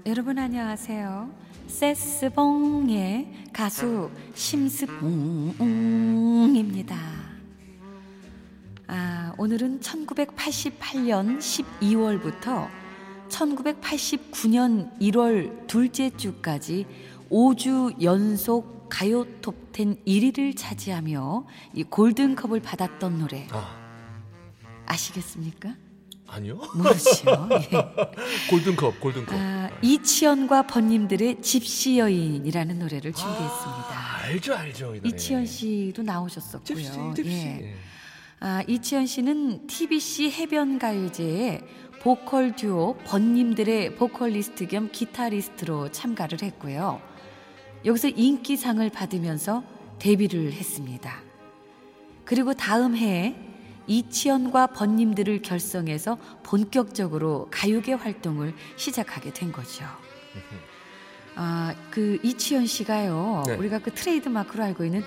아, 여러분 안녕하세요. 세스봉의 가수 심스봉입니다. 아, 오늘은 1988년 12월부터 1989년 1월 둘째 주까지 5주 연속 가요 톱10 1위를 차지하며 이 골든컵을 받았던 노래 아, 아시겠습니까? 아니요? 모르죠. 예. 골든컵, 골든컵. 아, 이치현과 번님들의 집시 여인이라는 노래를 준비했습니다. 아, 알죠, 알죠. 이. 이치현 씨도 나오셨었고요. 집시, 집시. 예. 예. 아, 이치현 씨는 TBC 해변 가요제에 보컬 듀오 번님들의 보컬리스트 겸 기타리스트로 참가를 했고요. 여기서 인기상을 받으면서 데뷔를 했습니다. 그리고 다음 해에 이치현과 벗님들을 결성해서 본격적으로 가요계 활동을 시작하게 된 거죠. 아, 그 이치현 씨가요. 네. 우리가 그 트레이드 마크로 알고 있는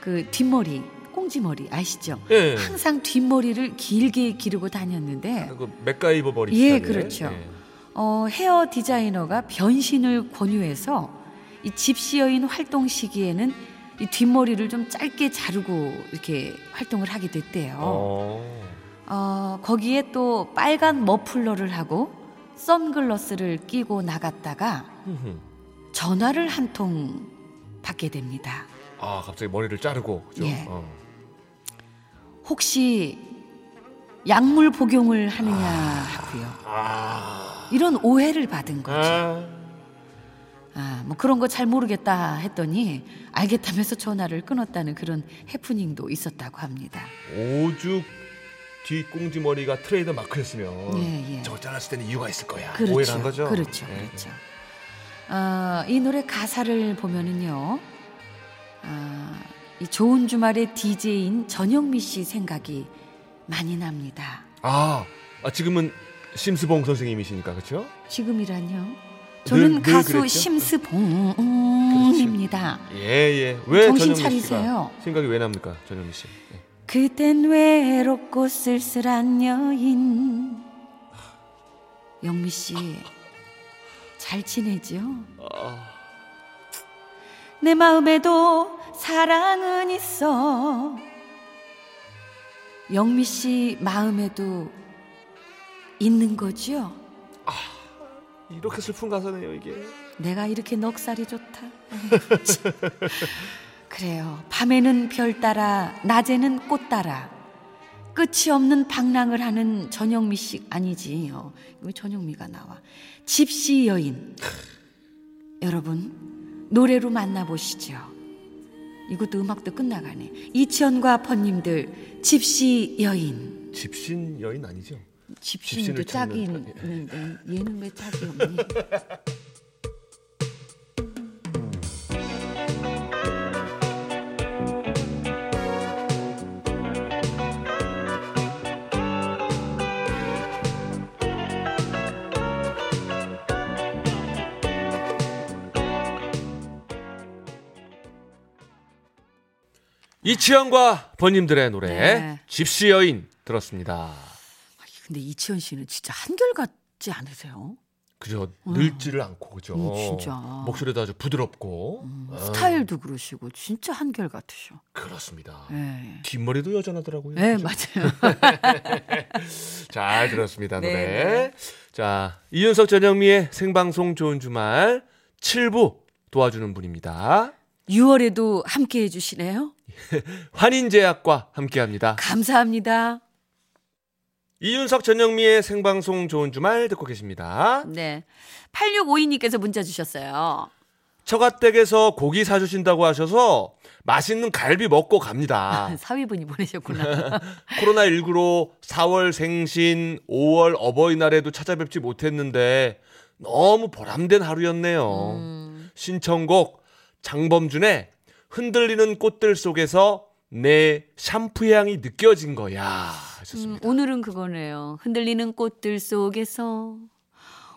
그 뒷머리, 꽁지머리 아시죠? 예. 항상 뒷머리를 길게 기르고 다녔는데 그 맥가이버 머리 예. 그렇죠. 예. 어, 헤어 디자이너가 변신을 권유해서 이 집시 여인 활동 시기에는 이 뒷머리를 좀 짧게 자르고 이렇게 활동을 하게 됐대요. 어. 어, 거기에 또 빨간 머플러를 하고 선글라스를 끼고 나갔다가. 전화를 한 통 받게 됩니다. 아, 갑자기 머리를 자르고. 그죠? 예. 어. 혹시 약물 복용을 하느냐 하고요. 아. 이런 오해를 받은 거죠. 아. 아, 뭐 그런 거 잘 모르겠다 했더니 알겠다면서 전화를 끊었다는 그런 해프닝도 있었다고 합니다. 오죽 뒷꽁지 머리가 트레이더 마크였으면 예, 예. 저걸 잘랐을 때는 이유가 있을 거야. 그렇죠. 오해를 한 거죠. 그렇죠. 예. 그렇죠. 아, 이 노래 가사를 보면은요. 아, 이 좋은 주말의 DJ인 전영미 씨 생각이 많이 납니다. 아, 아, 지금은 심스봉 선생님이시니까 그렇죠? 지금이란요. 저는 늘 가수 그랬죠? 심스봉입니다. 예, 예. 왜 정신 씨가 차리세요. 생각이 왜 납니까, 전영미 씨? 예. 그땐 외롭고 쓸쓸한 여인 영미 씨 잘 지내죠? 아, 내 마음에도 사랑은 있어 영미 씨 마음에도 있는 거죠? 이렇게 슬픈 가사네요, 이게. 내가 이렇게 넉살이 좋다. 그래요. 밤에는 별 따라, 낮에는 꽃 따라. 끝이 없는 방랑을 하는 전영미 씨 아니지. 어, 왜 전영미가 나와? 집시 여인. 여러분 노래로 만나보시죠. 이것도 음악도 끝나가네. 이치현과 아퍼님들 집시 여인. 집신 여인 아니죠? 집신도 짝이 있는데 얘는 왜 짝이 없니? 이치현과 번님들의 노래 네. 집시 여인 들었습니다. 근데 이치현 씨는 진짜 한결 같지 않으세요? 그죠. 늙지를 않고 그죠. 음, 진짜. 목소리도 아주 부드럽고. 음, 아, 스타일도 그러시고 진짜 한결 같으셔. 그렇습니다. 네. 뒷머리도 여전하더라고요. 네, 그죠? 맞아요. 잘 들었습니다 네, 노래. 네. 자 이윤석 전영미의 생방송 좋은 주말 7부 도와주는 분입니다. 6월에도 함께 해 주시네요. 환인제약과 함께합니다. 감사합니다. 이윤석 전영미의 생방송 좋은 주말 듣고 계십니다. 네. 8652님께서 문자 주셨어요. 처가댁에서 고기 사주신다고 하셔서 맛있는 갈비 먹고 갑니다. 사위분이 보내셨구나. 코로나19로 4월 생신, 5월 어버이날에도 찾아뵙지 못했는데 너무 보람된 하루였네요. 음, 신청곡 장범준의 흔들리는 꽃들 속에서 내 샴푸 향이 느껴진 거야. 음. 오늘은 그거네요. 흔들리는 꽃들 속에서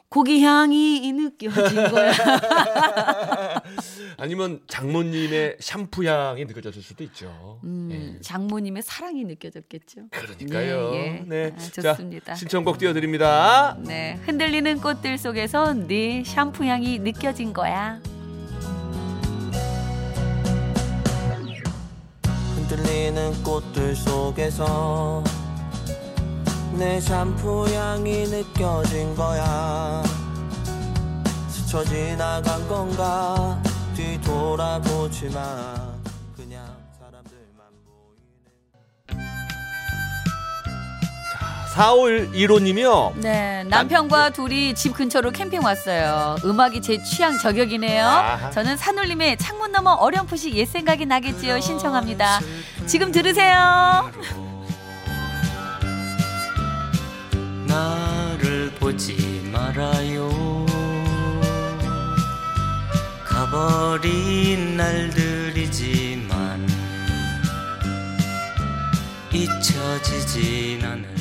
고기 향이 느껴진 거야. 아니면 장모님의 샴푸 향이 느껴졌을 수도 있죠. 음, 예. 장모님의 사랑이 느껴졌겠죠. 그러니까요. 예, 예. 네. 아, 좋습니다. 자, 신청곡 띄워드립니다. 네, 흔들리는 꽃들 속에서 네 샴푸 향이 느껴진 거야. 흔들리는 꽃들 속에서 내 샴푸 향이 느껴진 거야. 스쳐 지나간 건가 뒤돌아보지 마 4515님이요. 네, 남편과 둘이 집 근처로 캠핑 왔어요. 음악이 제 취향 저격이네요. 아하. 저는 산울림의 창문 너머 어렴풋이 옛 생각이 나겠지요. 신청합니다. 지금 들으세요. 나를 보지 말아요 가버린 날들이지만 잊혀지진 않을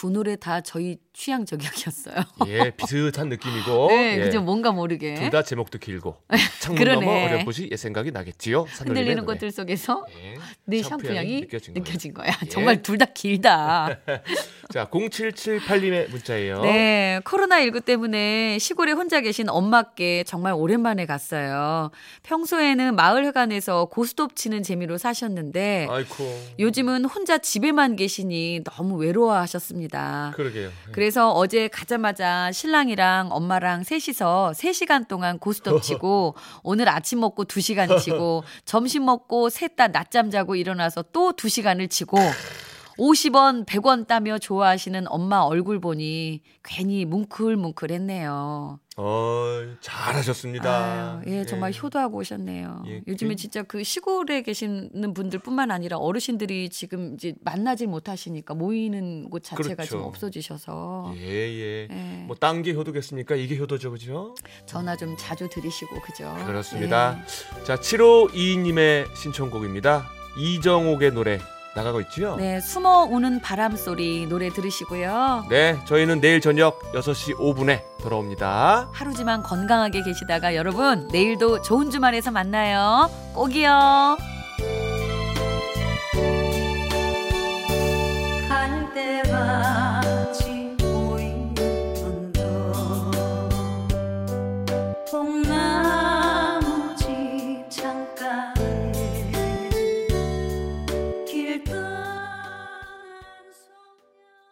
두 노래 다 저희 취향 저격이었어요. 예, 비슷한 느낌이고. 네, 예. 그죠? 뭔가 모르게. 둘 다 제목도 길고. 창문 그러네. 넘어 어렴풋이 옛 생각이 나겠지요. 흔들리는. 꽃들 속에서 예. 내 샴푸 향이 느껴진 느껴진, 거예요. 거야. 예. 정말 둘 다 길다. 자, 0778님의 문자예요. 네, 코로나19 때문에 시골에 혼자 계신 엄마께 정말 오랜만에 갔어요. 평소에는 마을회관에서 고스톱 치는 재미로 사셨는데 아이코. 요즘은 혼자 집에만 계시니 너무 외로워하셨습니다. 그러게요. 그래서 어제 가자마자 신랑이랑 엄마랑 셋이서 3시간 동안 고스톱 치고 오늘 아침 먹고 2시간 치고 점심 먹고 셋 다 낮잠 자고 일어나서 또 2시간을 치고 50원, 100원 따며 좋아하시는 엄마 얼굴 보니 괜히 뭉클뭉클했네요. 어, 잘하셨습니다. 아유, 예, 정말 효도하고 오셨네요. 예, 요즘에 그- 진짜 그 시골에 계시는 분들뿐만 아니라 어르신들이 지금 이제 만나질 못하시니까 모이는 곳 자체가 그렇죠. 좀 없어지셔서 예, 예. 예. 뭐 딴 게 효도겠습니까? 이게 효도죠, 그죠? 전화 좀 자주 드리시고 그죠? 그렇습니다. 예. 자, 7522님의 신청곡입니다. 이정옥의 노래 나가고 있지요? 네, 네, 숨어 우는 바람 소리 노래 들으시고요. 네, 저희는 내일 저녁 6시 5분에 돌아옵니다. 하루지만 건강하게 계시다가 여러분 내일도 좋은 주말에서 만나요. 꼭이요. 한때